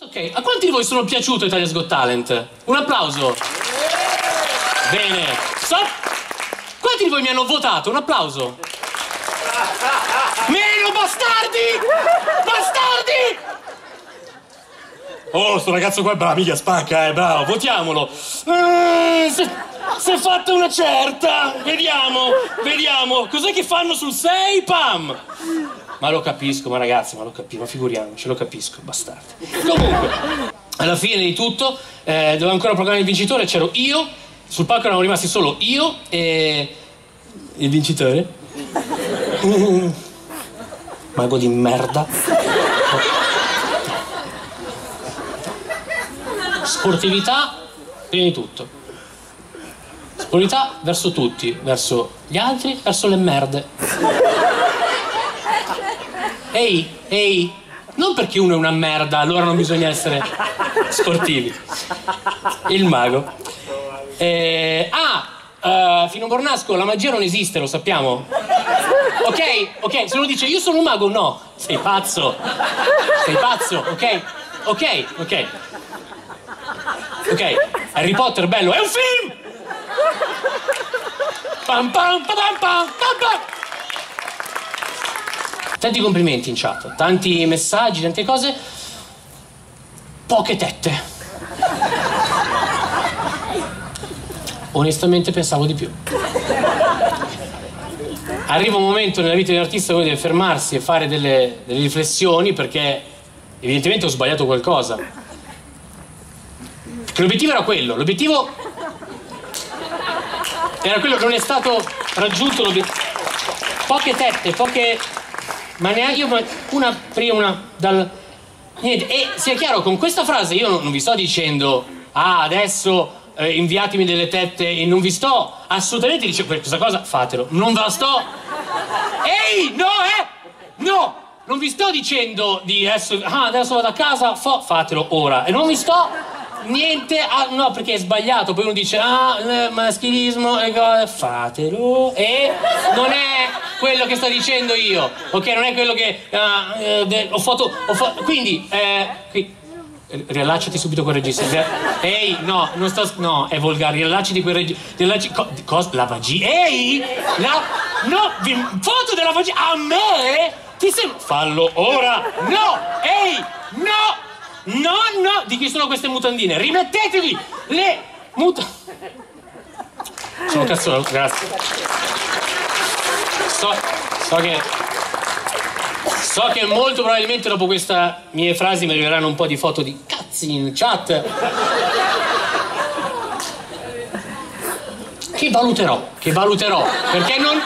Ok, a quanti di voi sono piaciuto Italia's Got Talent? Un applauso. Bene. Stop. Quanti di voi mi hanno votato? Un applauso. Meno bastardi! Bastardi! Oh, sto ragazzo qua è bravo, miglia spanca, eh, bravo, votiamolo. Eh, se se è fatta una certa, vediamo, vediamo. Cos'è che fanno sul 6, pam? Ma lo capisco, ma ragazzi, ma lo capisco, ma figuriamoci, lo capisco, bastardi. Comunque, alla fine di tutto, eh, dovevo ancora proclamare il vincitore, c'ero io, sul palco erano rimasti solo io e... il vincitore? Mago di merda. Sportività, prima di tutto. Sportività verso tutti, verso gli altri, verso le merde. Ehi, ehi, non perché uno è una merda, allora non bisogna essere sportivi. Il mago. Eh, ah, uh, Fino Bornasco, la magia non esiste, lo sappiamo. Ok, ok, se uno dice io sono un mago, no. Sei pazzo. Sei pazzo, ok? Ok, ok. Ok, Harry Potter, bello, è un film! Pam pam pam pam pam Tanti complimenti in chat, tanti messaggi, tante cose. Poche tette. Onestamente pensavo di più. Arriva un momento nella vita di un artista dove deve fermarsi e fare delle, delle riflessioni perché evidentemente ho sbagliato qualcosa. L'obiettivo era quello, l'obiettivo era quello che non è stato raggiunto. Poche tette, poche ma neanche io, una prima, una dal... Niente, e sia chiaro, con questa frase io non, vi sto dicendo, ah, adesso eh, inviatemi delle tette e non vi sto assolutamente dicendo questa cosa, fatelo, non ve la sto... Ehi, no, eh! No! Non vi sto dicendo di adesso, ah, adesso vado a casa, fo, fatelo ora. E non vi sto niente, ah, no, perché è sbagliato. Poi uno dice, ah, maschilismo, e fatelo. E non è quello che sto dicendo io, ok? Non è quello che uh, eh, ho fatto. Ho fatto quindi, eh, qui, riallacciati subito quel regista. Ehi, no, non sto. No, è volgare, riallacciati quel regista. Riallacci, co? La vagina? Ehi! La. No! Vi, foto della vagina! A me? Ti sembra. Fallo ora! No! Ehi! No! No, no! Di chi sono queste mutandine? Rimettetevi le mutandine. Sono cazzo, grazie. So, so che So che molto probabilmente dopo questa mie frasi mi arriveranno un po' di foto di cazzi in chat. Che valuterò, che valuterò, perché non,